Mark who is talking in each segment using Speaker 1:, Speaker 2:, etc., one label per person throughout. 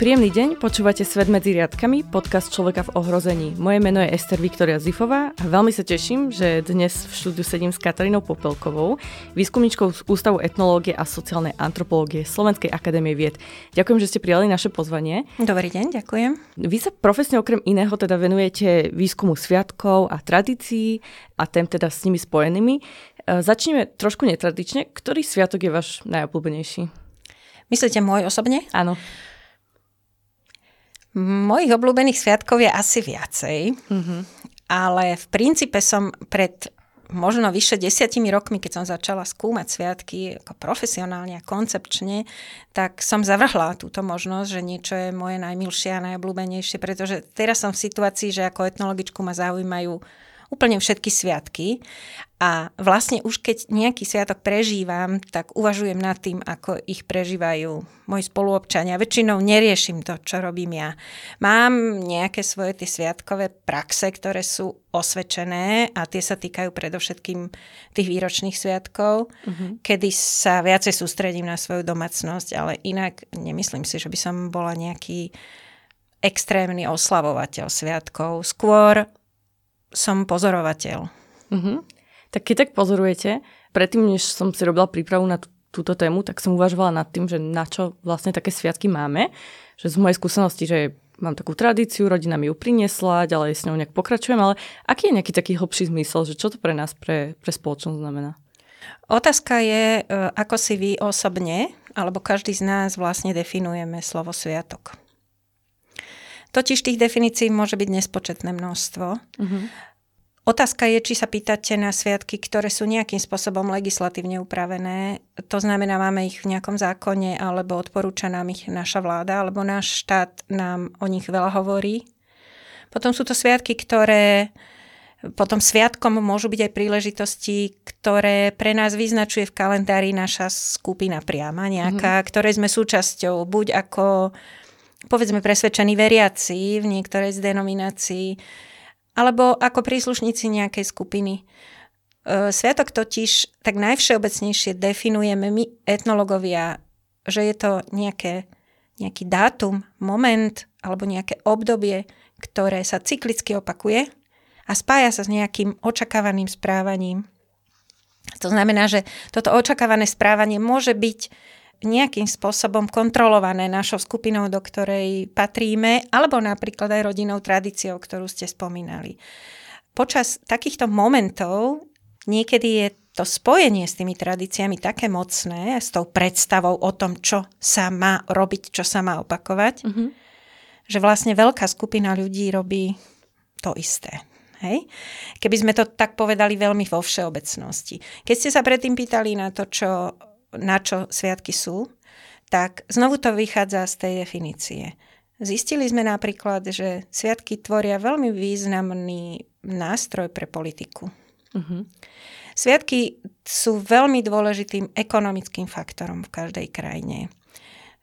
Speaker 1: Príjemný deň, počúvate Svet medzi riadkami, podcast Človeka v ohrození. Moje meno je Ester Viktoria Zifová a veľmi sa teším, že dnes v štúdiu sedím s Katarínou Popelkovou, výskumničkou z Ústavu etnológie a sociálnej antropológie Slovenskej akadémie vied. Ďakujem, že ste prijali naše pozvanie.
Speaker 2: Dobrý deň, ďakujem.
Speaker 1: Vy sa profesne okrem iného teda venujete výskumu sviatkov a tradícií a tém teda s nimi spojenými. E, začneme trošku netradične. Ktorý sviatok je váš najobľúbenejší?
Speaker 2: Myslíte môj osobne?
Speaker 1: Áno.
Speaker 2: Mojich obľúbených sviatkov je asi viacej, mm-hmm. ale v princípe som pred možno vyše desiatimi rokmi, keď som začala skúmať sviatky ako profesionálne a koncepčne, tak som zavrhla túto možnosť, že niečo je moje najmilšie a najobľúbenejšie, pretože teraz som v situácii, že ako etnologičku ma zaujímajú úplne všetky sviatky a vlastne už keď nejaký sviatok prežívam, tak uvažujem nad tým, ako ich prežívajú moji spoluobčania. Väčšinou neriešim to, čo robím ja. Mám nejaké svoje tie sviatkové praxe, ktoré sú osvedčené a tie sa týkajú predovšetkým tých výročných sviatkov, uh-huh. kedy sa viacej sústredím na svoju domácnosť, ale inak nemyslím si, že by som bola nejaký extrémny oslavovateľ sviatkov. Skôr som pozorovateľ. Uh-huh.
Speaker 1: Tak keď tak pozorujete, predtým, než som si robila prípravu na t- túto tému, tak som uvažovala nad tým, že na čo vlastne také sviatky máme. Že z mojej skúsenosti, že mám takú tradíciu, rodina mi ju priniesla, ďalej s ňou nejak pokračujem, ale aký je nejaký taký hlbší zmysel, že čo to pre nás, pre, pre spoločnosť znamená?
Speaker 2: Otázka je, e, ako si vy osobne, alebo každý z nás vlastne definujeme slovo sviatok. Totiž tých definícií môže byť nespočetné množstvo. Uh-huh. Otázka je, či sa pýtate na sviatky, ktoré sú nejakým spôsobom legislatívne upravené. To znamená, máme ich v nejakom zákone, alebo odporúča nám ich naša vláda, alebo náš štát nám o nich veľa hovorí. Potom sú to sviatky, ktoré potom sviatkom môžu byť aj príležitosti, ktoré pre nás vyznačuje v kalendári naša skupina priama nejaká, mm-hmm. ktoré sme súčasťou, buď ako povedzme presvedčení veriaci v niektorej z denominácií, alebo ako príslušníci nejakej skupiny. E, sviatok totiž tak najvšeobecnejšie definujeme my etnológovia, že je to nejaké, nejaký dátum, moment alebo nejaké obdobie, ktoré sa cyklicky opakuje a spája sa s nejakým očakávaným správaním. To znamená, že toto očakávané správanie môže byť nejakým spôsobom kontrolované našou skupinou, do ktorej patríme, alebo napríklad aj rodinou tradíciou, ktorú ste spomínali. Počas takýchto momentov niekedy je to spojenie s tými tradíciami také mocné, s tou predstavou o tom, čo sa má robiť, čo sa má opakovať, mm-hmm. že vlastne veľká skupina ľudí robí to isté. Hej? Keby sme to tak povedali veľmi vo všeobecnosti. Keď ste sa predtým pýtali na to, čo na čo sviatky sú, tak znovu to vychádza z tej definície. Zistili sme napríklad, že sviatky tvoria veľmi významný nástroj pre politiku. Uh-huh. Sviatky sú veľmi dôležitým ekonomickým faktorom v každej krajine.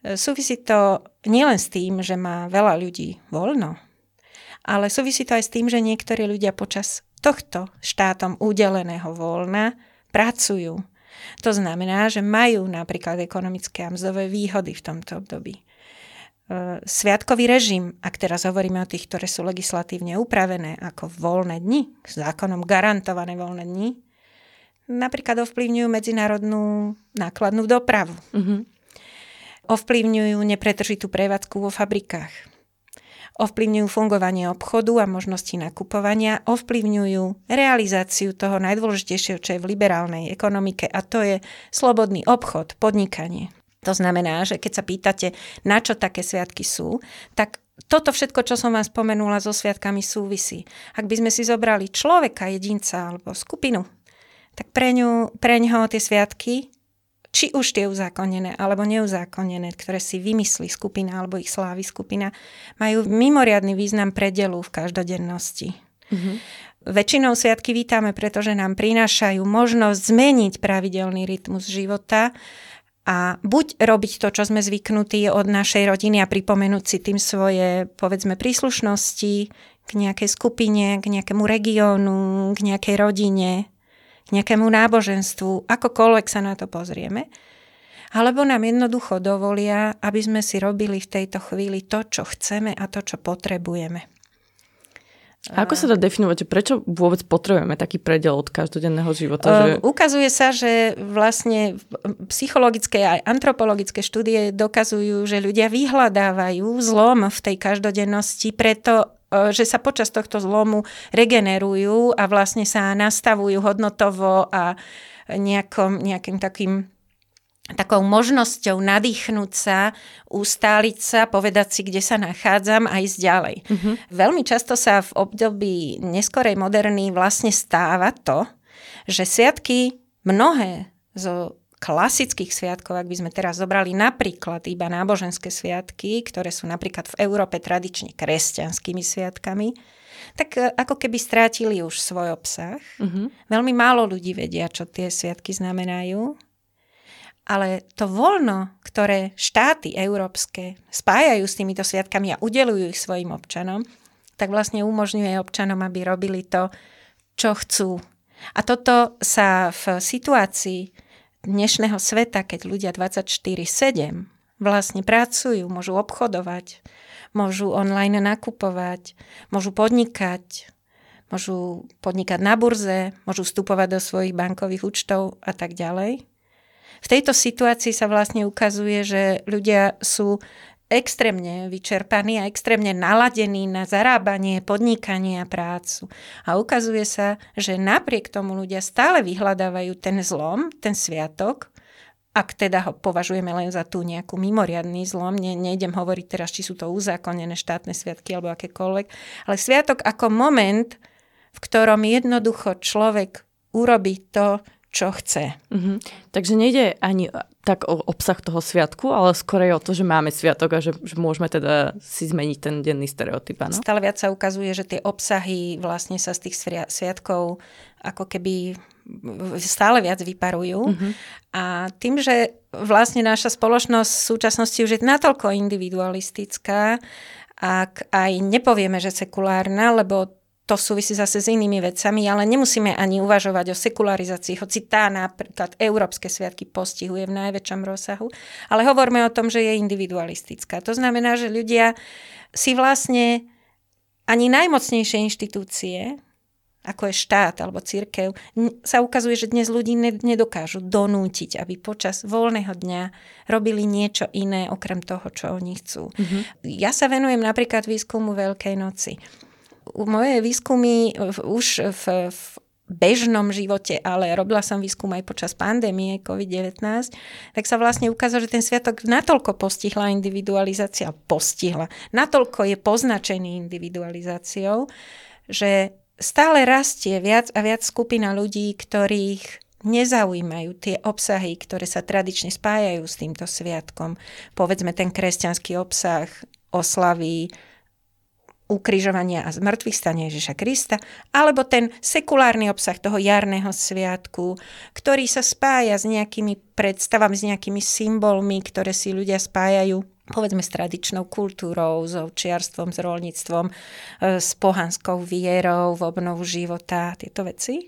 Speaker 2: Súvisí to nielen s tým, že má veľa ľudí voľno, ale súvisí to aj s tým, že niektorí ľudia počas tohto štátom udeleného voľna pracujú to znamená, že majú napríklad ekonomické a mzdové výhody v tomto období. E, sviatkový režim, ak teraz hovoríme o tých, ktoré sú legislatívne upravené ako voľné dni, zákonom garantované voľné dni, napríklad ovplyvňujú medzinárodnú nákladnú dopravu. Mm-hmm. Ovplyvňujú nepretržitú prevádzku vo fabrikách ovplyvňujú fungovanie obchodu a možnosti nakupovania, ovplyvňujú realizáciu toho najdôležitejšieho, čo je v liberálnej ekonomike a to je slobodný obchod, podnikanie. To znamená, že keď sa pýtate, na čo také sviatky sú, tak toto všetko, čo som vám spomenula, so sviatkami súvisí. Ak by sme si zobrali človeka, jedinca alebo skupinu, tak pre, ňu, pre ňoho tie sviatky či už tie uzákonené alebo neuzákonené, ktoré si vymyslí skupina alebo ich slávi skupina, majú mimoriadný význam predelu v každodennosti. Mm-hmm. Väčšinou sviatky vítame, pretože nám prinášajú možnosť zmeniť pravidelný rytmus života a buď robiť to, čo sme zvyknutí od našej rodiny a pripomenúť si tým svoje, povedzme, príslušnosti k nejakej skupine, k nejakému regiónu, k nejakej rodine, k nejakému náboženstvu, akokoľvek sa na to pozrieme. alebo nám jednoducho dovolia, aby sme si robili v tejto chvíli to, čo chceme a to, čo potrebujeme.
Speaker 1: A ako sa dá definovať, že prečo vôbec potrebujeme taký predel od každodenného života? Že...
Speaker 2: Uh, ukazuje sa, že vlastne psychologické aj antropologické štúdie dokazujú, že ľudia vyhľadávajú zlom v tej každodennosti preto, že sa počas tohto zlomu regenerujú a vlastne sa nastavujú hodnotovo a nejakom, nejakým takým takou možnosťou nadýchnúť sa, ustáliť sa, povedať si, kde sa nachádzam a ísť ďalej. Mm-hmm. Veľmi často sa v období neskorej moderny vlastne stáva to, že sviatky mnohé zo klasických sviatkov, ak by sme teraz zobrali napríklad iba náboženské sviatky, ktoré sú napríklad v Európe tradične kresťanskými sviatkami, tak e, ako keby strátili už svoj obsah. Mm-hmm. Veľmi málo ľudí vedia, čo tie sviatky znamenajú ale to voľno, ktoré štáty európske spájajú s týmito sviatkami a udelujú ich svojim občanom, tak vlastne umožňuje občanom, aby robili to, čo chcú. A toto sa v situácii dnešného sveta, keď ľudia 24-7 vlastne pracujú, môžu obchodovať, môžu online nakupovať, môžu podnikať, môžu podnikať na burze, môžu vstupovať do svojich bankových účtov a tak ďalej, v tejto situácii sa vlastne ukazuje, že ľudia sú extrémne vyčerpaní a extrémne naladení na zarábanie, podnikanie a prácu. A ukazuje sa, že napriek tomu ľudia stále vyhľadávajú ten zlom, ten sviatok, ak teda ho považujeme len za tú nejakú mimoriadný zlom, ne, nejdem hovoriť teraz, či sú to uzákonené štátne sviatky alebo akékoľvek, ale sviatok ako moment, v ktorom jednoducho človek urobí to, čo chce.
Speaker 1: Mm-hmm. Takže nejde ani tak o obsah toho sviatku, ale skôr o to, že máme sviatok a že, že môžeme teda si zmeniť ten denný stereotyp. No?
Speaker 2: Stále viac sa ukazuje, že tie obsahy vlastne sa z tých sviatkov ako keby stále viac vyparujú. Mm-hmm. A tým, že vlastne naša spoločnosť v súčasnosti už je natoľko individualistická, ak aj nepovieme, že sekulárna, lebo to súvisí zase s inými vecami, ale nemusíme ani uvažovať o sekularizácii, hoci tá napríklad európske sviatky postihuje v najväčšom rozsahu, ale hovoríme o tom, že je individualistická. To znamená, že ľudia si vlastne ani najmocnejšie inštitúcie, ako je štát alebo církev, sa ukazuje, že dnes ľudí nedokážu donútiť, aby počas voľného dňa robili niečo iné okrem toho, čo oni chcú. Mm-hmm. Ja sa venujem napríklad výskumu Veľkej noci moje výskumy už v, v bežnom živote, ale robila som výskum aj počas pandémie COVID-19, tak sa vlastne ukázalo, že ten sviatok natoľko postihla individualizácia, postihla, natoľko je poznačený individualizáciou, že stále rastie viac a viac skupina ľudí, ktorých nezaujímajú tie obsahy, ktoré sa tradične spájajú s týmto sviatkom. Povedzme ten kresťanský obsah oslavy ukrižovania a zmrtvých stania Ježiša Krista, alebo ten sekulárny obsah toho jarného sviatku, ktorý sa spája s nejakými predstavami, s nejakými symbolmi, ktoré si ľudia spájajú povedzme s tradičnou kultúrou, s ovčiarstvom, s rolníctvom, e, s pohanskou vierou v obnovu života, tieto veci.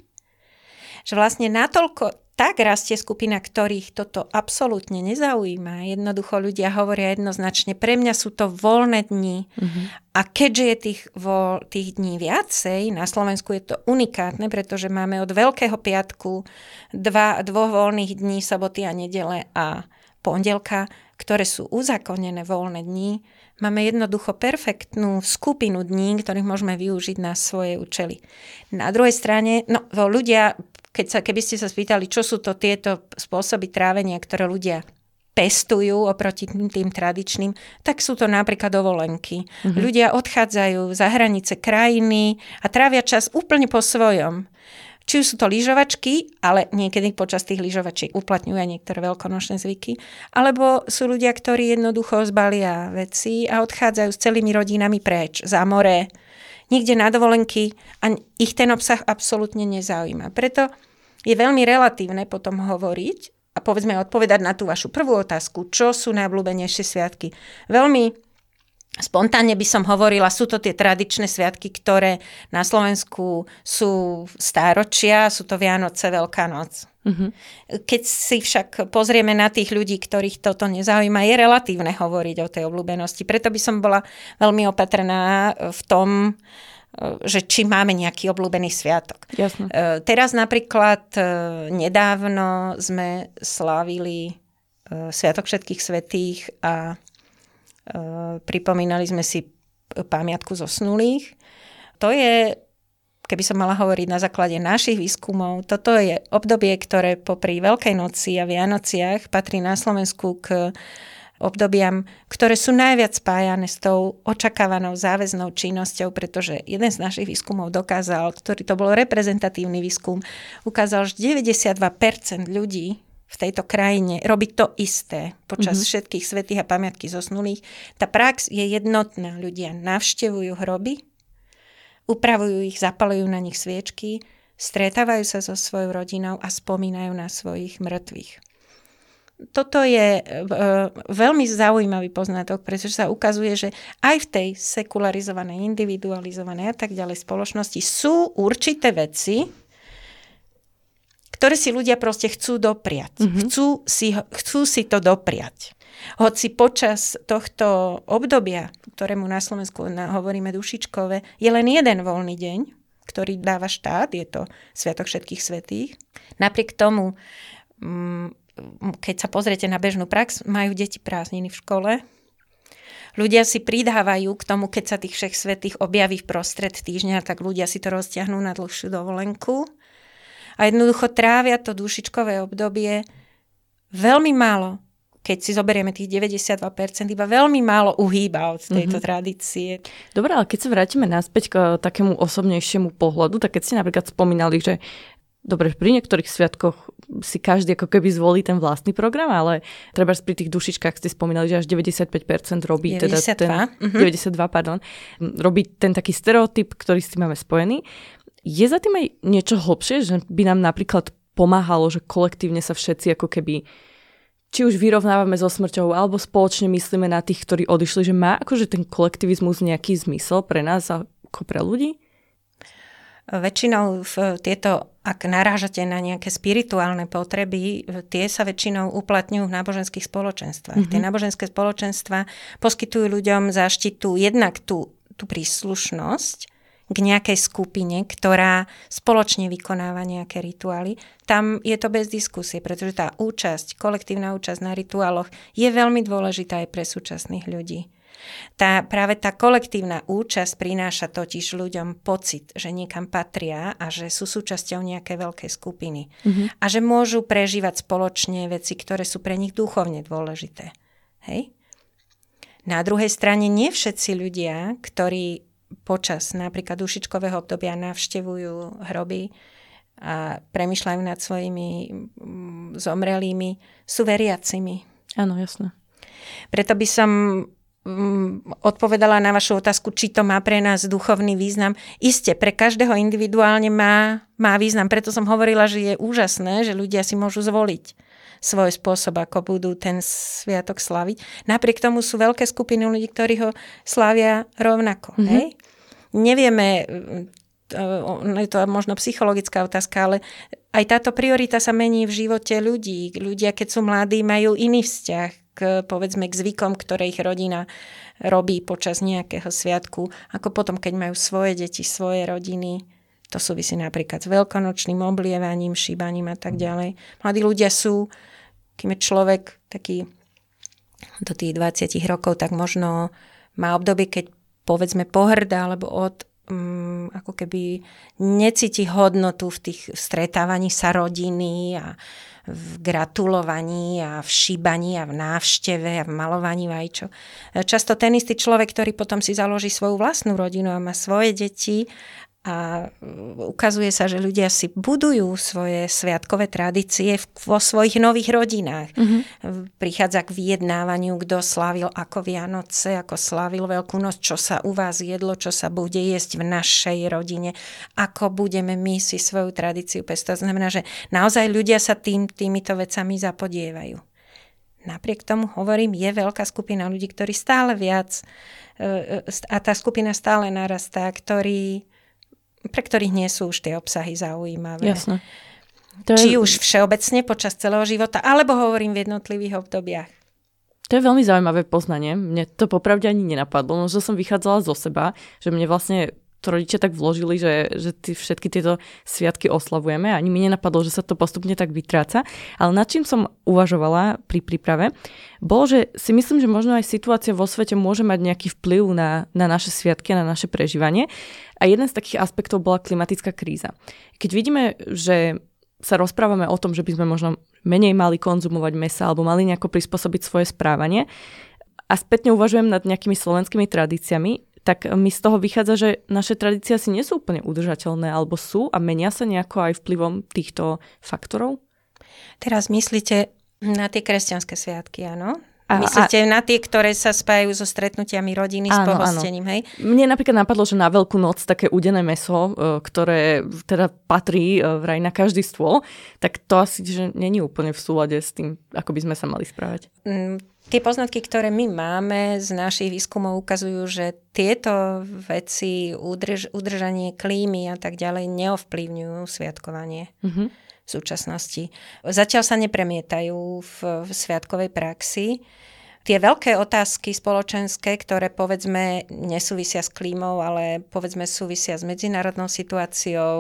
Speaker 2: Že vlastne natoľko tak rastie skupina, ktorých toto absolútne nezaujíma. Jednoducho ľudia hovoria jednoznačne, pre mňa sú to voľné dni. Mm-hmm. A keďže je tých, vo, tých dní viacej, na Slovensku je to unikátne, pretože máme od Veľkého piatku dva, dvoch voľných dní, soboty a nedele a pondelka, ktoré sú uzakonené voľné dni, máme jednoducho perfektnú skupinu dní, ktorých môžeme využiť na svoje účely. Na druhej strane, no ľudia keď sa, keby ste sa spýtali, čo sú to tieto spôsoby trávenia, ktoré ľudia pestujú oproti tým tradičným, tak sú to napríklad dovolenky. Mm-hmm. Ľudia odchádzajú za hranice krajiny a trávia čas úplne po svojom. Či sú to lyžovačky, ale niekedy počas tých lyžovačiek uplatňujú aj niektoré veľkonočné zvyky, alebo sú ľudia, ktorí jednoducho zbalia veci a odchádzajú s celými rodinami preč, za more, niekde na dovolenky a ich ten obsah absolútne nezaujíma. Preto je veľmi relatívne potom hovoriť a povedzme odpovedať na tú vašu prvú otázku, čo sú najobľúbenejšie sviatky. Veľmi Spontánne by som hovorila, sú to tie tradičné sviatky, ktoré na Slovensku sú stáročia, sú to Vianoce, Veľká noc. Mm-hmm. Keď si však pozrieme na tých ľudí, ktorých toto nezaujíma, je relatívne hovoriť o tej obľúbenosti. Preto by som bola veľmi opatrná v tom, že či máme nejaký obľúbený sviatok.
Speaker 1: Jasne.
Speaker 2: Teraz napríklad e, nedávno sme slávili e, Sviatok všetkých svetých a pripomínali sme si pamiatku zosnulých. To je, keby som mala hovoriť na základe našich výskumov, toto je obdobie, ktoré popri Veľkej noci a Vianociach patrí na Slovensku k obdobiam, ktoré sú najviac spájane s tou očakávanou záväznou činnosťou, pretože jeden z našich výskumov dokázal, ktorý to bol reprezentatívny výskum, ukázal, že 92% ľudí v tejto krajine robiť to isté počas mm-hmm. všetkých svetých a pamiatky zosnulých. Tá prax je jednotná. Ľudia navštevujú hroby, upravujú ich, zapalujú na nich sviečky, stretávajú sa so svojou rodinou a spomínajú na svojich mŕtvych. Toto je e, veľmi zaujímavý poznatok, pretože sa ukazuje, že aj v tej sekularizovanej, individualizovanej a tak ďalej spoločnosti sú určité veci, ktoré si ľudia proste chcú dopriať. Mm-hmm. Chcú, si, chcú si to dopriať. Hoci počas tohto obdobia, ktorému na Slovensku hovoríme dušičkové, je len jeden voľný deň, ktorý dáva štát, je to Sviatok všetkých svetých. Napriek tomu, mm, keď sa pozriete na bežnú prax, majú deti prázdniny v škole, ľudia si pridávajú k tomu, keď sa tých všech svetých objaví v prostred týždňa, tak ľudia si to rozťahnú na dlhšiu dovolenku a jednoducho trávia to dušičkové obdobie veľmi málo keď si zoberieme tých 92%, iba veľmi málo uhýba od tejto mm-hmm. tradície.
Speaker 1: Dobre, ale keď sa vrátime naspäť k takému osobnejšiemu pohľadu, tak keď ste napríklad spomínali, že Dobre, pri niektorých sviatkoch si každý ako keby zvolí ten vlastný program, ale treba pri tých dušičkách ste spomínali, že až 95% robí
Speaker 2: 92. teda ten,
Speaker 1: uh-huh. 92, pardon, robí ten taký stereotyp, ktorý s tým máme spojený. Je za tým aj niečo hlbšie, že by nám napríklad pomáhalo, že kolektívne sa všetci ako keby či už vyrovnávame so smrťou, alebo spoločne myslíme na tých, ktorí odišli, že má akože ten kolektivizmus nejaký zmysel pre nás ako pre ľudí?
Speaker 2: Väčšinou v tieto, ak narážate na nejaké spirituálne potreby, tie sa väčšinou uplatňujú v náboženských spoločenstvách. Mm-hmm. Tie náboženské spoločenstva poskytujú ľuďom záštitu jednak tú, tú príslušnosť, k nejakej skupine, ktorá spoločne vykonáva nejaké rituály, tam je to bez diskusie, pretože tá účasť, kolektívna účasť na rituáloch je veľmi dôležitá aj pre súčasných ľudí. Tá, práve tá kolektívna účasť prináša totiž ľuďom pocit, že niekam patria a že sú súčasťou nejakej veľkej skupiny. Mm-hmm. A že môžu prežívať spoločne veci, ktoré sú pre nich duchovne dôležité. Hej? Na druhej strane nie všetci ľudia, ktorí počas napríklad dušičkového obdobia navštevujú hroby a premyšľajú nad svojimi mm, zomrelými, sú veriacimi.
Speaker 1: Áno, jasné.
Speaker 2: Preto by som odpovedala na vašu otázku, či to má pre nás duchovný význam. Isté, pre každého individuálne má, má význam. Preto som hovorila, že je úžasné, že ľudia si môžu zvoliť svoj spôsob, ako budú ten sviatok slaviť. Napriek tomu sú veľké skupiny ľudí, ktorí ho slavia rovnako. Mm-hmm. Hej? Nevieme, je to možno psychologická otázka, ale aj táto priorita sa mení v živote ľudí. Ľudia, keď sú mladí, majú iný vzťah k, povedzme, k zvykom, ktoré ich rodina robí počas nejakého sviatku, ako potom, keď majú svoje deti, svoje rodiny. To súvisí napríklad s veľkonočným oblievaním, šíbaním a tak ďalej. Mladí ľudia sú kým je človek taký do tých 20 rokov, tak možno má obdobie, keď povedzme pohrdá, alebo od um, ako keby necíti hodnotu v tých stretávaní sa rodiny a v gratulovaní a v šíbaní a v návšteve a v malovaní vajíčok. Často ten istý človek, ktorý potom si založí svoju vlastnú rodinu a má svoje deti a ukazuje sa, že ľudia si budujú svoje sviatkové tradície vo svojich nových rodinách. Mm-hmm. Prichádza k vyjednávaniu, kto slávil ako Vianoce, ako slávil Veľkú noc, čo sa u vás jedlo, čo sa bude jesť v našej rodine, ako budeme my si svoju tradíciu pestovať. Znamená, že naozaj ľudia sa tým, týmito vecami zapodievajú. Napriek tomu hovorím, je veľká skupina ľudí, ktorí stále viac e, e, a tá skupina stále narastá, ktorí, pre ktorých nie sú už tie obsahy zaujímavé.
Speaker 1: Jasne.
Speaker 2: To je... Či už všeobecne počas celého života, alebo hovorím v jednotlivých obdobiach.
Speaker 1: To je veľmi zaujímavé poznanie. Mne to popravde ani nenapadlo. Možno som vychádzala zo seba, že mne vlastne to rodičia tak vložili, že, že tí, všetky tieto sviatky oslavujeme. Ani mi nenapadlo, že sa to postupne tak vytráca. Ale nad čím som uvažovala pri príprave, bolo, že si myslím, že možno aj situácia vo svete môže mať nejaký vplyv na, na naše sviatky, na naše prežívanie. A jeden z takých aspektov bola klimatická kríza. Keď vidíme, že sa rozprávame o tom, že by sme možno menej mali konzumovať mesa alebo mali nejako prispôsobiť svoje správanie, a spätne uvažujem nad nejakými slovenskými tradíciami, tak mi z toho vychádza, že naše tradície si nie sú úplne udržateľné, alebo sú a menia sa nejako aj vplyvom týchto faktorov?
Speaker 2: Teraz myslíte na tie kresťanské sviatky, áno? A, Myslíte a, na tie, ktoré sa spájajú so stretnutiami rodiny, áno, s pohostením, hej?
Speaker 1: Mne napríklad napadlo, že na Veľkú noc také udené meso, e, ktoré teda patrí e, vraj na každý stôl, tak to asi že není úplne v súlade s tým, ako by sme sa mali správať. Mm,
Speaker 2: Tie poznatky, ktoré my máme z našich výskumov, ukazujú, že tieto veci, udrž, udržanie klímy a tak ďalej, neovplyvňujú sviatkovanie. Mm-hmm súčasnosti. Zatiaľ sa nepremietajú v, v sviatkovej praxi tie veľké otázky spoločenské, ktoré povedzme nesúvisia s klímou, ale povedzme súvisia s medzinárodnou situáciou,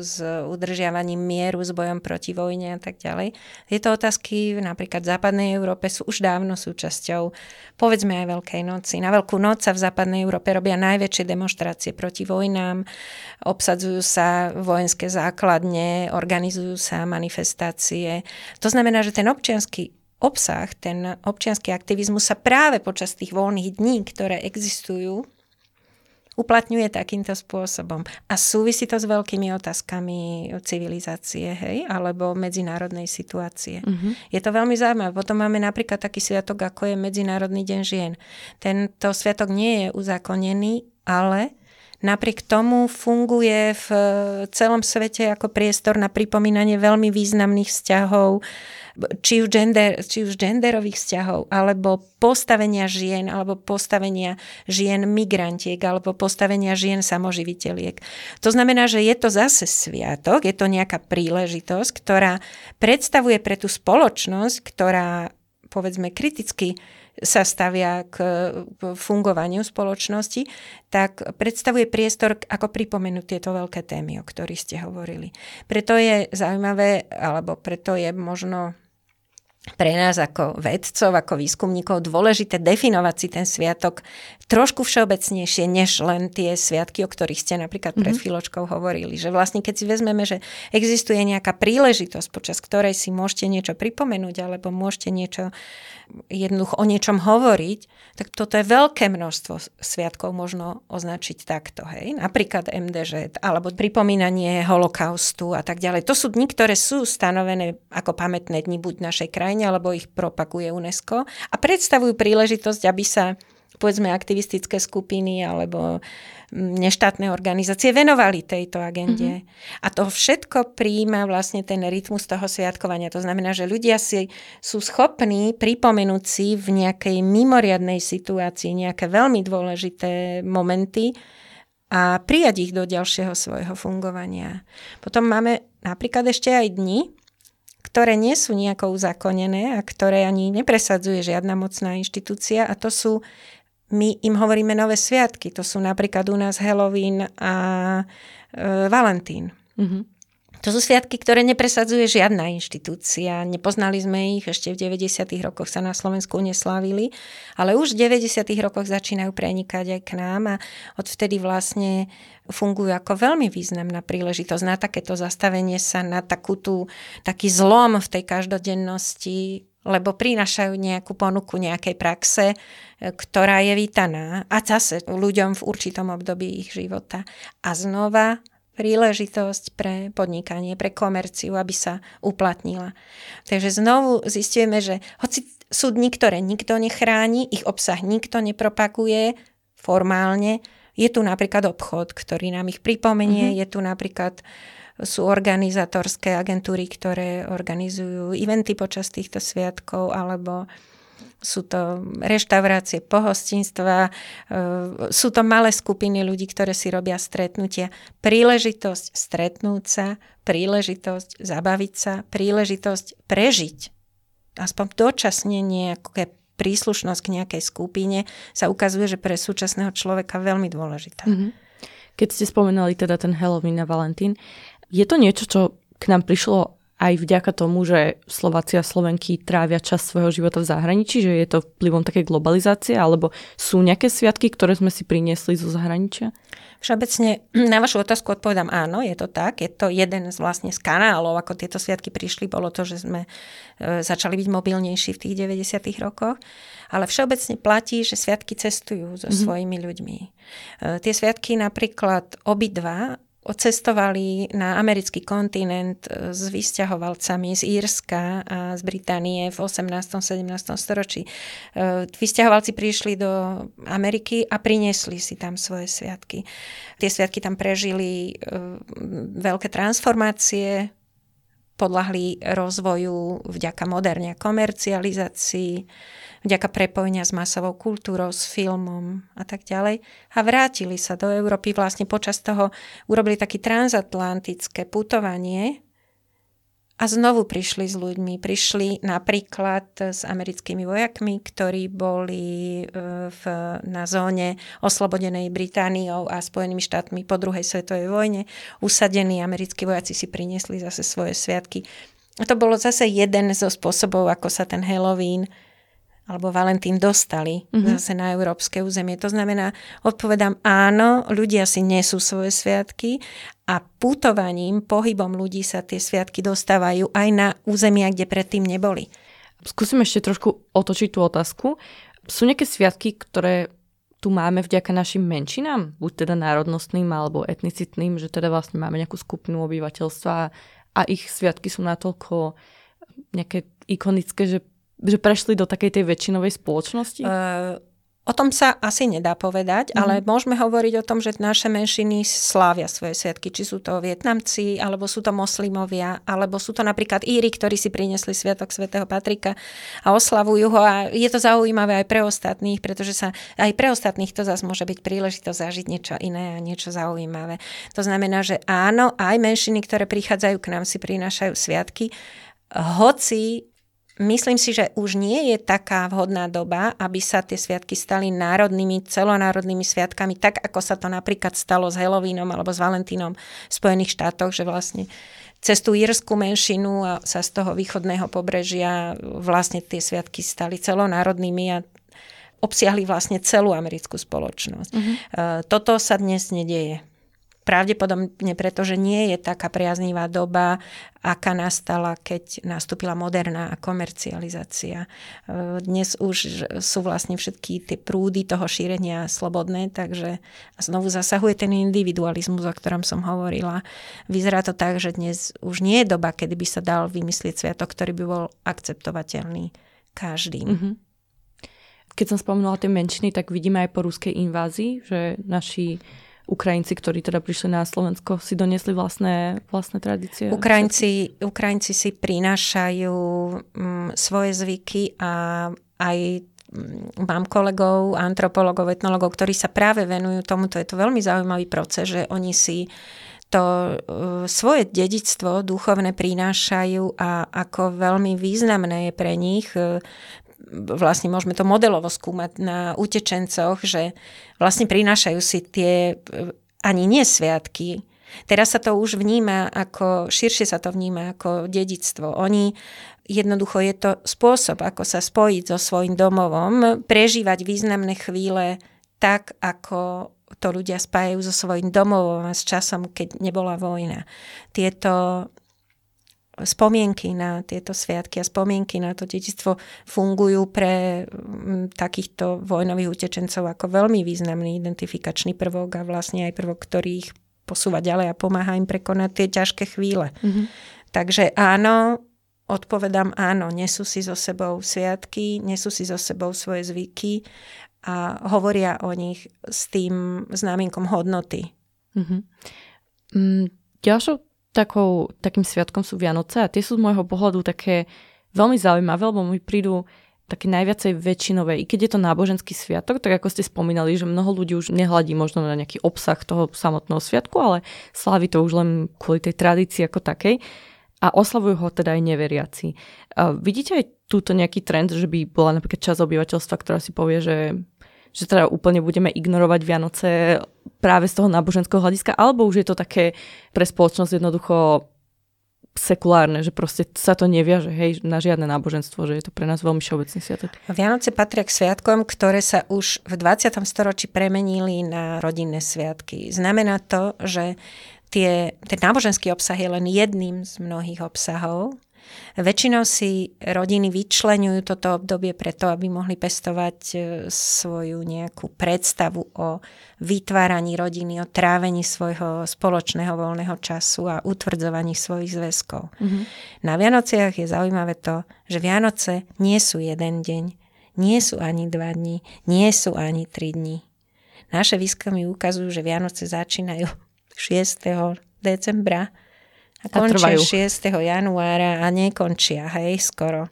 Speaker 2: s udržiavaním mieru, s bojom proti vojne a tak ďalej. Tieto otázky napríklad v západnej Európe sú už dávno súčasťou povedzme aj Veľkej noci. Na Veľkú noc sa v západnej Európe robia najväčšie demonstrácie proti vojnám, obsadzujú sa vojenské základne, organizujú sa manifestácie. To znamená, že ten občianský obsah, ten občianský aktivizmus sa práve počas tých voľných dní, ktoré existujú, uplatňuje takýmto spôsobom. A súvisí to s veľkými otázkami civilizácie, hej, alebo medzinárodnej situácie. Uh-huh. Je to veľmi zaujímavé. Potom máme napríklad taký sviatok, ako je Medzinárodný deň žien. Tento sviatok nie je uzákonený, ale napriek tomu funguje v celom svete ako priestor na pripomínanie veľmi významných vzťahov či už, gender, či už genderových vzťahov, alebo postavenia žien, alebo postavenia žien migrantiek, alebo postavenia žien samoživiteľiek. To znamená, že je to zase sviatok, je to nejaká príležitosť, ktorá predstavuje pre tú spoločnosť, ktorá povedzme kriticky sa stavia k fungovaniu spoločnosti, tak predstavuje priestor, ako pripomenúť tieto veľké témy, o ktorých ste hovorili. Preto je zaujímavé, alebo preto je možno pre nás ako vedcov, ako výskumníkov dôležité definovať si ten sviatok trošku všeobecnejšie, než len tie sviatky, o ktorých ste napríklad pred mm-hmm. chvíľočkou hovorili. Že vlastne keď si vezmeme, že existuje nejaká príležitosť, počas ktorej si môžete niečo pripomenúť, alebo môžete niečo jednoducho o niečom hovoriť, tak toto je veľké množstvo sviatkov možno označiť takto. Hej? Napríklad MDŽ, alebo pripomínanie holokaustu a tak ďalej. To sú dni, ktoré sú stanovené ako pamätné dni buď našej krajine, alebo ich propaguje UNESCO a predstavujú príležitosť, aby sa povedzme aktivistické skupiny alebo neštátne organizácie venovali tejto agende. Mm-hmm. A to všetko príjma vlastne ten rytmus toho sviatkovania. To znamená, že ľudia si sú schopní pripomenúť si v nejakej mimoriadnej situácii nejaké veľmi dôležité momenty a prijať ich do ďalšieho svojho fungovania. Potom máme napríklad ešte aj dni, ktoré nie sú nejako uzakonené a ktoré ani nepresadzuje žiadna mocná inštitúcia a to sú my im hovoríme nové sviatky. To sú napríklad u nás Halloween a e, Valentín. Mm-hmm. To sú sviatky, ktoré nepresadzuje žiadna inštitúcia. Nepoznali sme ich, ešte v 90. rokoch sa na Slovensku neslávili, ale už v 90. rokoch začínajú prenikať aj k nám a odvtedy vlastne fungujú ako veľmi významná príležitosť na takéto zastavenie sa, na takú tú, taký zlom v tej každodennosti lebo prinášajú nejakú ponuku nejakej praxe, e, ktorá je vítaná a zase ľuďom v určitom období ich života. A znova príležitosť pre podnikanie, pre komerciu, aby sa uplatnila. Takže znovu zistíme, že hoci sú dni, ktoré nikto nechráni, ich obsah nikto nepropaguje formálne, je tu napríklad obchod, ktorý nám ich pripomenie, mm-hmm. je tu napríklad sú organizátorské agentúry, ktoré organizujú eventy počas týchto sviatkov, alebo sú to reštaurácie, pohostinstva, e, sú to malé skupiny ľudí, ktoré si robia stretnutia. Príležitosť stretnúť sa, príležitosť zabaviť sa, príležitosť prežiť. Aspoň dočasne nejaké príslušnosť k nejakej skupine sa ukazuje, že pre súčasného človeka veľmi dôležitá. Mm-hmm.
Speaker 1: Keď ste spomenali teda ten Halloween a Valentín, je to niečo, čo k nám prišlo aj vďaka tomu, že Slováci a Slovenky trávia čas svojho života v zahraničí, že je to vplyvom také globalizácie, alebo sú nejaké sviatky, ktoré sme si priniesli zo zahraničia?
Speaker 2: Všeobecne na vašu otázku odpovedám áno, je to tak. Je to jeden z vlastne z kanálov, ako tieto sviatky prišli, bolo to, že sme e, začali byť mobilnejší v tých 90. rokoch. Ale všeobecne platí, že sviatky cestujú so mm-hmm. svojimi ľuďmi. E, tie sviatky napríklad obidva cestovali na americký kontinent e, s vysťahovalcami z Írska a z Británie v 18. 17. storočí. E, vysťahovalci prišli do Ameriky a priniesli si tam svoje sviatky. Tie sviatky tam prežili e, veľké transformácie, podľahli rozvoju vďaka moderne komercializácii, vďaka prepojenia s masovou kultúrou, s filmom a tak ďalej. A vrátili sa do Európy vlastne počas toho, urobili také transatlantické putovanie a znovu prišli s ľuďmi. Prišli napríklad s americkými vojakmi, ktorí boli e, v, na zóne oslobodenej Britániou a Spojenými štátmi po druhej svetovej vojne. Usadení americkí vojaci si priniesli zase svoje sviatky. A to bolo zase jeden zo spôsobov, ako sa ten Halloween alebo Valentín dostali mm-hmm. zase na európske územie. To znamená, odpovedám áno, ľudia si nesú svoje sviatky a putovaním, pohybom ľudí sa tie sviatky dostávajú aj na územia, kde predtým neboli.
Speaker 1: Skúsim ešte trošku otočiť tú otázku. Sú nejaké sviatky, ktoré tu máme vďaka našim menšinám, buď teda národnostným alebo etnicitným, že teda vlastne máme nejakú skupinu obyvateľstva a ich sviatky sú natoľko nejaké ikonické, že že prešli do takej tej väčšinovej spoločnosti? Uh,
Speaker 2: o tom sa asi nedá povedať, mm. ale môžeme hovoriť o tom, že naše menšiny slávia svoje sviatky. Či sú to Vietnamci, alebo sú to moslimovia, alebo sú to napríklad Íry, ktorí si priniesli Sviatok svätého Patrika a oslavujú ho. A je to zaujímavé aj pre ostatných, pretože sa aj pre ostatných to zase môže byť príležitosť zažiť niečo iné a niečo zaujímavé. To znamená, že áno, aj menšiny, ktoré prichádzajú k nám, si prinášajú sviatky, hoci Myslím si, že už nie je taká vhodná doba, aby sa tie sviatky stali národnými, celonárodnými sviatkami, tak ako sa to napríklad stalo s Halloweenom alebo s Valentínom v Spojených štátoch, že vlastne cez tú írskú menšinu a sa z toho východného pobrežia vlastne tie sviatky stali celonárodnými a obsiahli vlastne celú americkú spoločnosť. Uh-huh. Toto sa dnes nedieje. Pravdepodobne preto, že nie je taká priaznivá doba, aká nastala, keď nastúpila moderná komercializácia. E, dnes už sú vlastne všetky tie prúdy toho šírenia slobodné, takže znovu zasahuje ten individualizmus, o ktorom som hovorila. Vyzerá to tak, že dnes už nie je doba, kedy by sa dal vymyslieť sviatok, ktorý by bol akceptovateľný každým. Mm-hmm.
Speaker 1: Keď som spomenula tie menšiny, tak vidíme aj po ruskej invázii, že naši Ukrajinci, ktorí teda prišli na Slovensko, si doniesli vlastné, vlastné tradície?
Speaker 2: Ukrajinci, Ukrajinci si prinášajú um, svoje zvyky a aj mm, mám kolegov, antropologov, etnologov, ktorí sa práve venujú tomuto. Je to veľmi zaujímavý proces, že oni si to uh, svoje dedictvo duchovné prinášajú a ako veľmi významné je pre nich uh, vlastne môžeme to modelovo skúmať na utečencoch, že vlastne prinášajú si tie ani nie sviatky. Teraz sa to už vníma ako, širšie sa to vníma ako dedictvo. Oni jednoducho je to spôsob, ako sa spojiť so svojím domovom, prežívať významné chvíle tak, ako to ľudia spájajú so svojím domovom a s časom, keď nebola vojna. Tieto spomienky na tieto sviatky a spomienky na to detistvo fungujú pre mm, takýchto vojnových utečencov ako veľmi významný identifikačný prvok a vlastne aj prvok, ktorý ich posúva ďalej a pomáha im prekonať tie ťažké chvíle. Mm-hmm. Takže áno, odpovedám áno, nesú si so sebou sviatky, nesú si so sebou svoje zvyky a hovoria o nich s tým známinkom hodnoty.
Speaker 1: Mm-hmm. Mm, ďalšou takou, takým sviatkom sú Vianoce a tie sú z môjho pohľadu také veľmi zaujímavé, lebo mi prídu také najviacej väčšinové, i keď je to náboženský sviatok, tak ako ste spomínali, že mnoho ľudí už nehľadí možno na nejaký obsah toho samotného sviatku, ale slávi to už len kvôli tej tradícii ako takej a oslavujú ho teda aj neveriaci. A vidíte aj túto nejaký trend, že by bola napríklad časť obyvateľstva, ktorá si povie, že, že teda úplne budeme ignorovať Vianoce práve z toho náboženského hľadiska, alebo už je to také pre spoločnosť jednoducho sekulárne, že proste sa to neviaže hej, na žiadne náboženstvo, že je to pre nás veľmi všeobecný sviatok.
Speaker 2: Vianoce patria k sviatkom, ktoré sa už v 20. storočí premenili na rodinné sviatky. Znamená to, že tie, ten náboženský obsah je len jedným z mnohých obsahov Väčšinou si rodiny vyčlenujú toto obdobie preto, aby mohli pestovať e, svoju nejakú predstavu o vytváraní rodiny, o trávení svojho spoločného voľného času a utvrdzovaní svojich zväzkov. Mm-hmm. Na Vianociach je zaujímavé to, že Vianoce nie sú jeden deň, nie sú ani dva dní, nie sú ani tri dní. Naše výskumy ukazujú, že Vianoce začínajú 6. decembra a končia a 6. januára a nekončia, hej, skoro.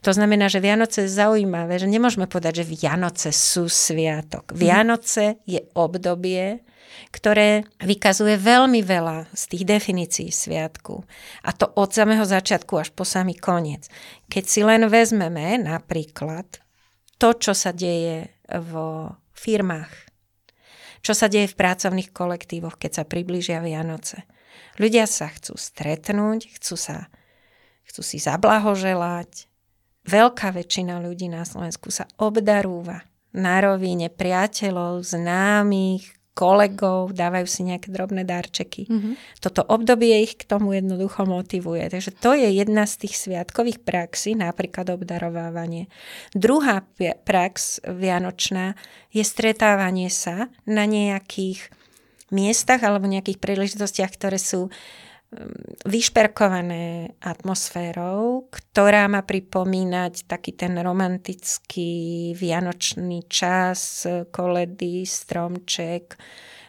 Speaker 2: To znamená, že Vianoce je zaujímavé, že nemôžeme povedať, že Vianoce sú sviatok. Mhm. Vianoce je obdobie, ktoré vykazuje veľmi veľa z tých definícií sviatku. A to od samého začiatku až po samý koniec. Keď si len vezmeme napríklad to, čo sa deje vo firmách, čo sa deje v pracovných kolektívoch, keď sa priblížia Vianoce Ľudia sa chcú stretnúť, chcú, sa, chcú si zablahoželať. Veľká väčšina ľudí na Slovensku sa obdarúva na rovine priateľov, známych, kolegov, dávajú si nejaké drobné darčeky. Mm-hmm. Toto obdobie ich k tomu jednoducho motivuje. Takže to je jedna z tých sviatkových praxí, napríklad obdarovávanie. Druhá prax vianočná je stretávanie sa na nejakých miestach alebo nejakých príležitostiach, ktoré sú um, vyšperkované atmosférou, ktorá má pripomínať taký ten romantický vianočný čas, koledy, stromček,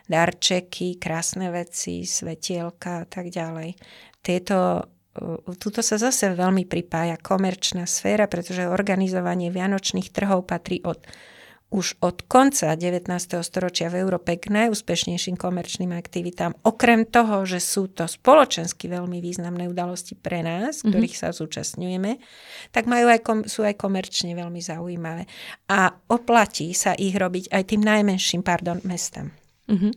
Speaker 2: darčeky, krásne veci, svetielka a tak ďalej. Tieto uh, Tuto sa zase veľmi pripája komerčná sféra, pretože organizovanie vianočných trhov patrí od už od konca 19. storočia v Európe k najúspešnejším komerčným aktivitám. Okrem toho, že sú to spoločensky veľmi významné udalosti pre nás, mm-hmm. ktorých sa zúčastňujeme, tak majú aj kom- sú aj komerčne veľmi zaujímavé. A oplatí sa ich robiť aj tým najmenším, pardon, mestam. Mm-hmm.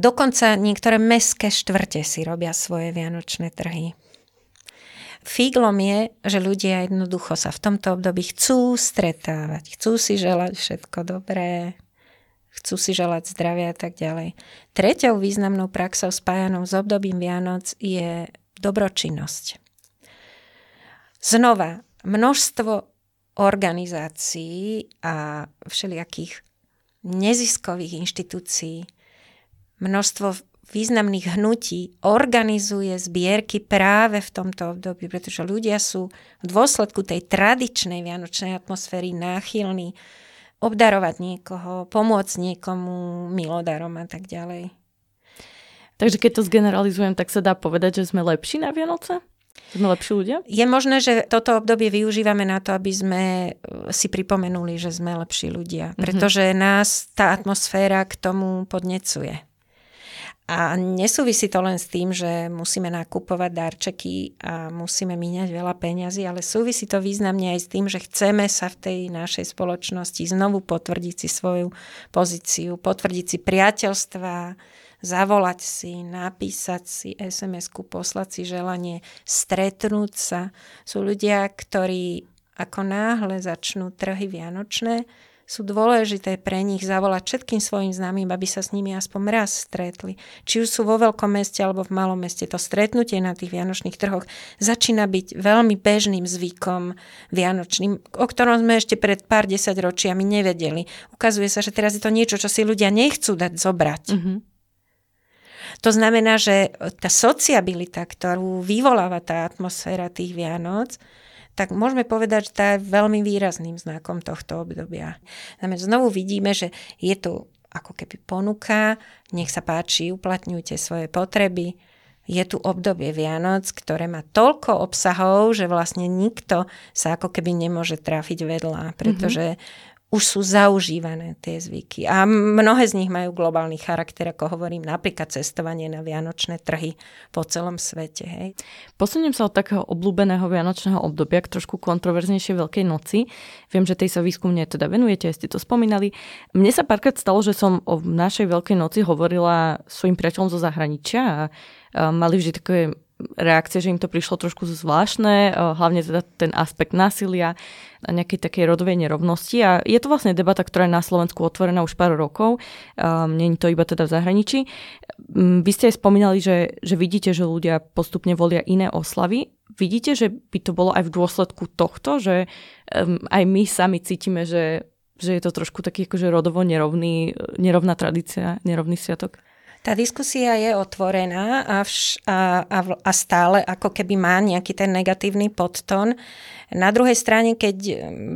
Speaker 2: Dokonca niektoré mestské štvrte si robia svoje vianočné trhy. Fíglom je, že ľudia jednoducho sa v tomto období chcú stretávať, chcú si želať všetko dobré, chcú si želať zdravia a tak ďalej. Treťou významnou praxou spájanou s obdobím Vianoc je dobročinnosť. Znova, množstvo organizácií a všelijakých neziskových inštitúcií, množstvo významných hnutí organizuje zbierky práve v tomto období, pretože ľudia sú v dôsledku tej tradičnej vianočnej atmosféry náchylní obdarovať niekoho, pomôcť niekomu milodarom a tak ďalej.
Speaker 1: Takže keď to zgeneralizujem, tak sa dá povedať, že sme lepší na Vianoce? Sme lepší ľudia?
Speaker 2: Je možné, že toto obdobie využívame na to, aby sme eh, si pripomenuli, že sme lepší ľudia. Mhm. Pretože nás tá atmosféra k tomu podnecuje. A nesúvisí to len s tým, že musíme nakupovať darčeky a musíme míňať veľa peňazí, ale súvisí to významne aj s tým, že chceme sa v tej našej spoločnosti znovu potvrdiť si svoju pozíciu, potvrdiť si priateľstva, zavolať si, napísať si SMS-ku, poslať si želanie, stretnúť sa. Sú ľudia, ktorí ako náhle začnú trhy vianočné, sú dôležité pre nich zavolať všetkým svojim známym, aby sa s nimi aspoň raz stretli. Či už sú vo veľkom meste alebo v malom meste, to stretnutie na tých vianočných trhoch začína byť veľmi bežným zvykom vianočným, o ktorom sme ešte pred pár desať ročiami nevedeli. Ukazuje sa, že teraz je to niečo, čo si ľudia nechcú dať zobrať. Mm-hmm. To znamená, že tá sociabilita, ktorú vyvoláva tá atmosféra tých Vianoc, tak môžeme povedať, že tá je veľmi výrazným znakom tohto obdobia. Znamená, znovu vidíme, že je tu ako keby ponuka, nech sa páči, uplatňujte svoje potreby, je tu obdobie Vianoc, ktoré má toľko obsahov, že vlastne nikto sa ako keby nemôže trafiť vedľa, pretože mm-hmm už sú zaužívané tie zvyky. A mnohé z nich majú globálny charakter, ako hovorím, napríklad cestovanie na vianočné trhy po celom svete. Hej.
Speaker 1: Posuniem sa od takého obľúbeného vianočného obdobia k trošku kontroverznejšej Veľkej noci. Viem, že tej sa výskumne teda venujete, ste to spomínali. Mne sa párkrát stalo, že som o našej Veľkej noci hovorila svojim priateľom zo zahraničia a mali vždy také reakcie, že im to prišlo trošku zvláštne, eh, hlavne teda ten aspekt násilia a nejakej takej rodovej nerovnosti. A je to vlastne debata, ktorá je na Slovensku otvorená už pár rokov. Um, Není to iba teda v zahraničí. Um, vy ste aj spomínali, že, že vidíte, že ľudia postupne volia iné oslavy. Vidíte, že by to bolo aj v dôsledku tohto, že um, aj my sami cítime, že, že je to trošku taký akože rodovo nerovný, nerovná tradícia, nerovný sviatok?
Speaker 2: Tá diskusia je otvorená a, vš- a, a, a stále ako keby má nejaký ten negatívny podton. Na druhej strane, keď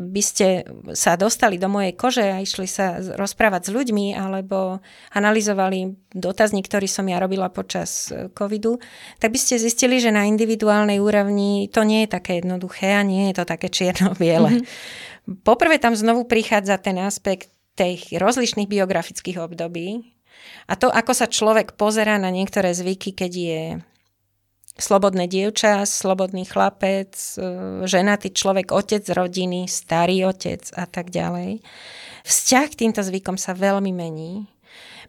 Speaker 2: by ste sa dostali do mojej kože a išli sa rozprávať s ľuďmi alebo analyzovali dotazník, ktorý som ja robila počas e, covidu, tak by ste zistili, že na individuálnej úrovni to nie je také jednoduché a nie je to také čierno-biele. Mm-hmm. Poprvé tam znovu prichádza ten aspekt tých rozlišných biografických období, a to, ako sa človek pozerá na niektoré zvyky, keď je slobodné dievča, slobodný chlapec, e, ženatý človek, otec rodiny, starý otec a tak ďalej. Vzťah k týmto zvykom sa veľmi mení.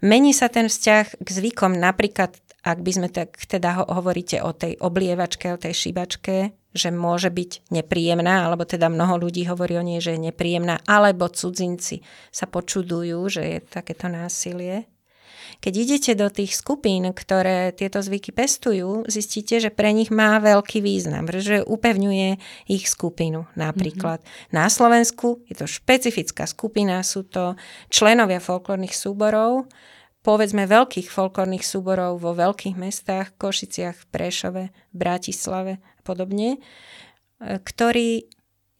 Speaker 2: Mení sa ten vzťah k zvykom napríklad, ak by sme tak teda hovoríte o tej oblievačke, o tej šibačke, že môže byť nepríjemná, alebo teda mnoho ľudí hovorí o nej, že je nepríjemná, alebo cudzinci sa počudujú, že je takéto násilie. Keď idete do tých skupín, ktoré tieto zvyky pestujú, zistíte, že pre nich má veľký význam, že upevňuje ich skupinu napríklad. Mm-hmm. Na Slovensku je to špecifická skupina, sú to členovia folklórnych súborov, povedzme veľkých folklórnych súborov vo veľkých mestách, Košiciach, Prešove, Bratislave a podobne, e, ktorí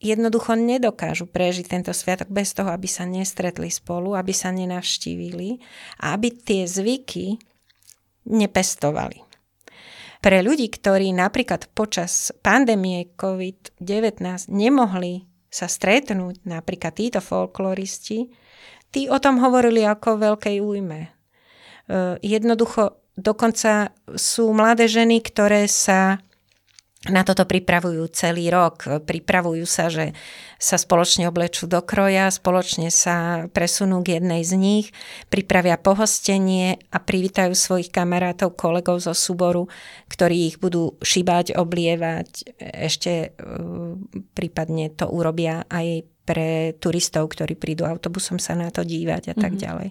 Speaker 2: jednoducho nedokážu prežiť tento sviatok bez toho, aby sa nestretli spolu, aby sa nenavštívili a aby tie zvyky nepestovali. Pre ľudí, ktorí napríklad počas pandémie COVID-19 nemohli sa stretnúť, napríklad títo folkloristi, tí o tom hovorili ako veľkej újme. E, jednoducho, dokonca sú mladé ženy, ktoré sa na toto pripravujú celý rok. Pripravujú sa, že sa spoločne oblečú do kroja, spoločne sa presunú k jednej z nich, pripravia pohostenie a privítajú svojich kamarátov, kolegov zo súboru, ktorí ich budú šibať, oblievať. Ešte e, prípadne to urobia aj pre turistov, ktorí prídu autobusom sa na to dívať a tak mm-hmm. ďalej.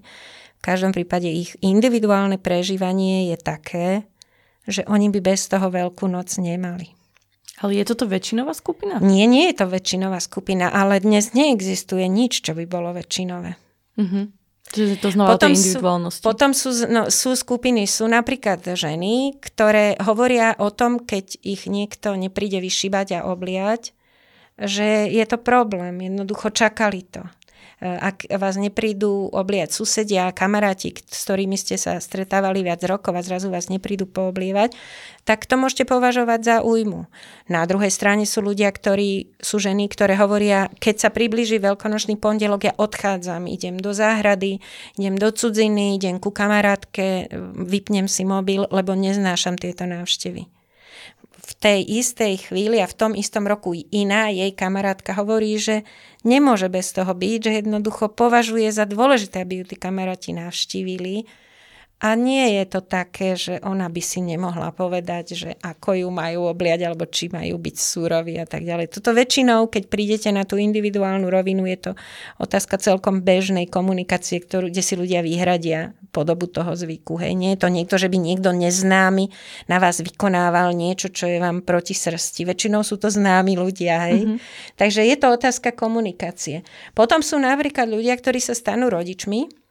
Speaker 2: V každom prípade ich individuálne prežívanie je také, že oni by bez toho veľkú noc nemali.
Speaker 1: Ale je toto väčšinová skupina?
Speaker 2: Nie, nie je to väčšinová skupina, ale dnes neexistuje nič, čo by bolo väčšinové.
Speaker 1: Uh-huh. Čiže to znova potom individuálnosti.
Speaker 2: Sú, potom sú, no, sú skupiny, sú napríklad ženy, ktoré hovoria o tom, keď ich niekto nepríde vyšibať a obliať, že je to problém, jednoducho čakali to. E, ak vás neprídu obliať susedia, kamaráti, s ktorými ste sa stretávali viac rokov a zrazu vás neprídu pooblievať, tak to môžete považovať za újmu. Na druhej strane sú ľudia, ktorí sú ženy, ktoré hovoria, keď sa približí veľkonočný pondelok, ja odchádzam, idem do záhrady, idem do cudziny, idem ku kamarátke, vypnem si mobil, lebo neznášam tieto návštevy tej istej chvíli a v tom istom roku iná jej kamarátka hovorí, že nemôže bez toho byť, že jednoducho považuje za dôležité, aby ju tí kamaráti navštívili a nie je to také, že ona by si nemohla povedať, že ako ju majú obliať, alebo či majú byť súroví a tak ďalej. Toto väčšinou, keď prídete na tú individuálnu rovinu, je to otázka celkom bežnej komunikácie, ktorú, kde si ľudia vyhradia podobu toho zvyku. Hej. Nie je to niekto, že by niekto neznámy na vás vykonával niečo, čo je vám proti srsti. Väčšinou sú to známi ľudia. Hej. Mm-hmm. Takže je to otázka komunikácie. Potom sú napríklad ľudia, ktorí sa stanú rodičmi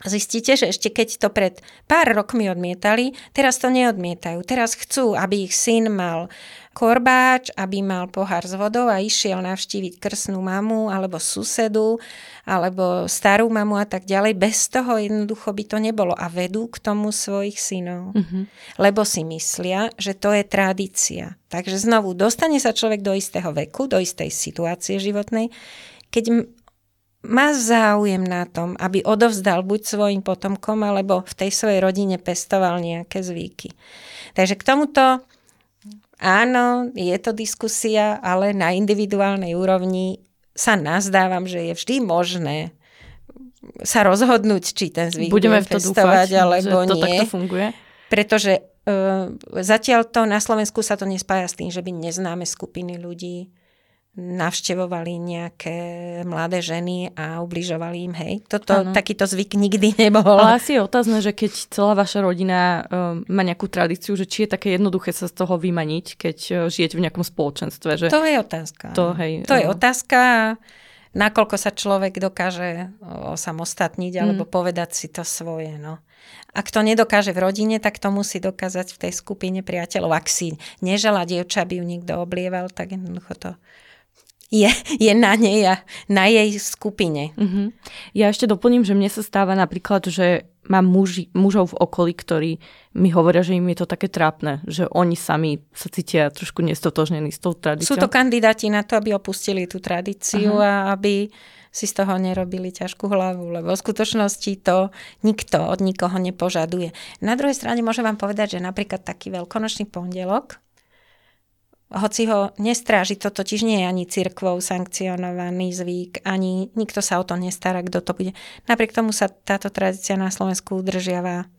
Speaker 2: Zistíte, že ešte keď to pred pár rokmi odmietali, teraz to neodmietajú. Teraz chcú, aby ich syn mal korbáč, aby mal pohár s vodou a išiel navštíviť krsnú mamu alebo susedu alebo starú mamu a tak ďalej. Bez toho jednoducho by to nebolo. A vedú k tomu svojich synov. Mm-hmm. Lebo si myslia, že to je tradícia. Takže znovu, dostane sa človek do istého veku, do istej situácie životnej, keď má záujem na tom, aby odovzdal buď svojim potomkom, alebo v tej svojej rodine pestoval nejaké zvyky. Takže k tomuto áno, je to diskusia, ale na individuálnej úrovni sa nazdávam, že je vždy možné sa rozhodnúť, či ten zvyk
Speaker 1: Budeme v to
Speaker 2: pestovať,
Speaker 1: dúfať,
Speaker 2: alebo
Speaker 1: že to
Speaker 2: nie.
Speaker 1: takto funguje.
Speaker 2: Pretože uh, zatiaľ to na Slovensku sa to nespája s tým, že by neznáme skupiny ľudí navštevovali nejaké mladé ženy a ubližovali im, hej. Toto, ano. takýto zvyk nikdy nebol.
Speaker 1: Ale asi je otázne, že keď celá vaša rodina um, má nejakú tradíciu, že či je také jednoduché sa z toho vymaniť, keď uh, žijete v nejakom spoločenstve. Že...
Speaker 2: To je otázka.
Speaker 1: To, hej,
Speaker 2: to uh... je otázka, nakoľko sa človek dokáže osamostatniť mm. alebo povedať si to svoje. No. Ak to nedokáže v rodine, tak to musí dokázať v tej skupine priateľov. Ak si nežela dievča, by ju niekto oblieval, tak jednoducho to je, je na nej a na jej skupine.
Speaker 1: Uh-huh. Ja ešte doplním, že mne sa stáva napríklad, že mám muži, mužov v okolí, ktorí mi hovoria, že im je to také trápne, že oni sami sa cítia trošku nestotožnení s tou tradíciou.
Speaker 2: Sú to kandidáti na to, aby opustili tú tradíciu uh-huh. a aby si z toho nerobili ťažkú hlavu, lebo v skutočnosti to nikto od nikoho nepožaduje. Na druhej strane môžem vám povedať, že napríklad taký veľkonočný pondelok, hoci ho nestráži, to totiž nie je ani cirkvou sankcionovaný zvyk, ani nikto sa o to nestará, kto to bude. Napriek tomu sa táto tradícia na Slovensku udržiava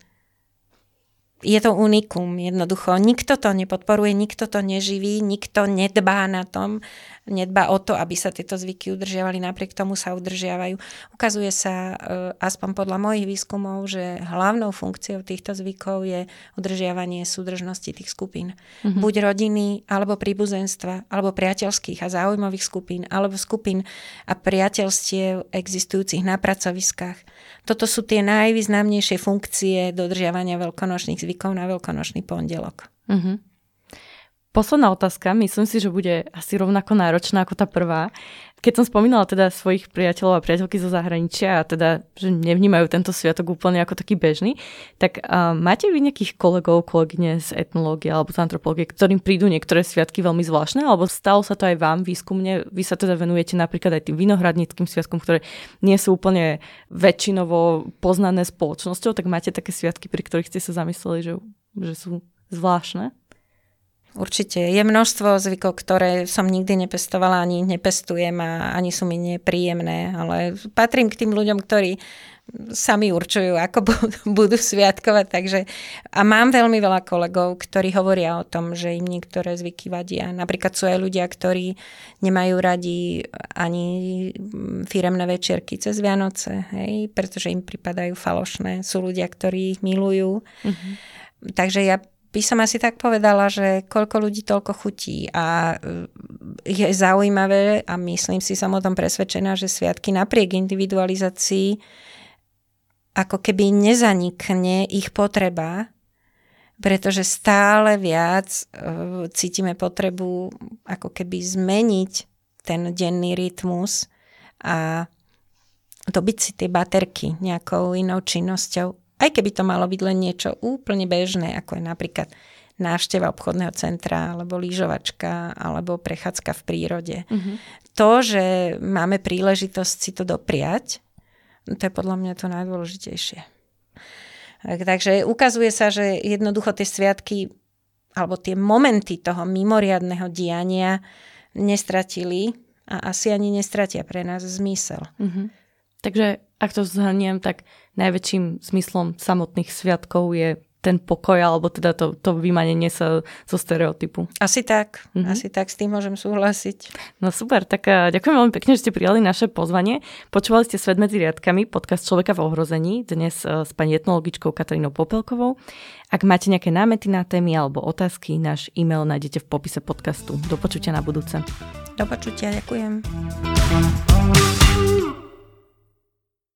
Speaker 2: je to unikum, jednoducho. Nikto to nepodporuje, nikto to neživí, nikto nedbá na tom, nedbá o to, aby sa tieto zvyky udržiavali, napriek tomu sa udržiavajú. Ukazuje sa, e, aspoň podľa mojich výskumov, že hlavnou funkciou týchto zvykov je udržiavanie súdržnosti tých skupín. Mm-hmm. Buď rodiny, alebo príbuzenstva, alebo priateľských a záujmových skupín, alebo skupín a priateľstiev existujúcich na pracoviskách. Toto sú tie najvýznamnejšie funkcie dodržiavania veľkonočných zvykov na veľkonočný pondelok. Uh-huh.
Speaker 1: Posledná otázka, myslím si, že bude asi rovnako náročná ako tá prvá. Keď som spomínala teda svojich priateľov a priateľky zo zahraničia a teda, že nevnímajú tento sviatok úplne ako taký bežný, tak uh, máte vy nejakých kolegov, kolegyne z etnológie alebo z antropológie, ktorým prídu niektoré sviatky veľmi zvláštne, alebo stalo sa to aj vám výskumne? Vy sa teda venujete napríklad aj tým vinohradníckým sviatkom, ktoré nie sú úplne väčšinovo poznané spoločnosťou, tak máte také sviatky, pri ktorých ste sa zamysleli, že, že sú zvláštne?
Speaker 2: Určite. Je množstvo zvykov, ktoré som nikdy nepestovala, ani nepestujem a ani sú mi nepríjemné, ale patrím k tým ľuďom, ktorí sami určujú, ako budú sviatkovať. Takže, a mám veľmi veľa kolegov, ktorí hovoria o tom, že im niektoré zvyky vadia. Napríklad sú aj ľudia, ktorí nemajú radi ani firemné večierky cez Vianoce, hej, pretože im pripadajú falošné. Sú ľudia, ktorí ich milujú. Mm-hmm. Takže ja by som asi tak povedala, že koľko ľudí toľko chutí. A e, je zaujímavé a myslím si, som o tom presvedčená, že sviatky napriek individualizácii ako keby nezanikne ich potreba, pretože stále viac uh, cítime potrebu ako keby zmeniť ten denný rytmus a dobiť si tie baterky nejakou inou činnosťou aj keby to malo byť len niečo úplne bežné, ako je napríklad návšteva obchodného centra, alebo lyžovačka, alebo prechádzka v prírode. Mm-hmm. To, že máme príležitosť si to dopriať, to je podľa mňa to najdôležitejšie. Takže ukazuje sa, že jednoducho tie sviatky alebo tie momenty toho mimoriadného diania nestratili a asi ani nestratia pre nás zmysel. Mm-hmm.
Speaker 1: Takže ak to zhrniem, tak najväčším zmyslom samotných sviatkov je ten pokoj, alebo teda to, to vymanenie sa zo stereotypu.
Speaker 2: Asi tak, mm-hmm. asi tak, s tým môžem súhlasiť.
Speaker 1: No super, tak ďakujem veľmi pekne, že ste prijali naše pozvanie. Počúvali ste Svet medzi riadkami, podcast Človeka v ohrození, dnes e, s pani etnologičkou Katarínou Popelkovou. Ak máte nejaké námety na témy alebo otázky, náš e-mail nájdete v popise podcastu. Do počutia na budúce.
Speaker 2: Do počutia, ďakujem.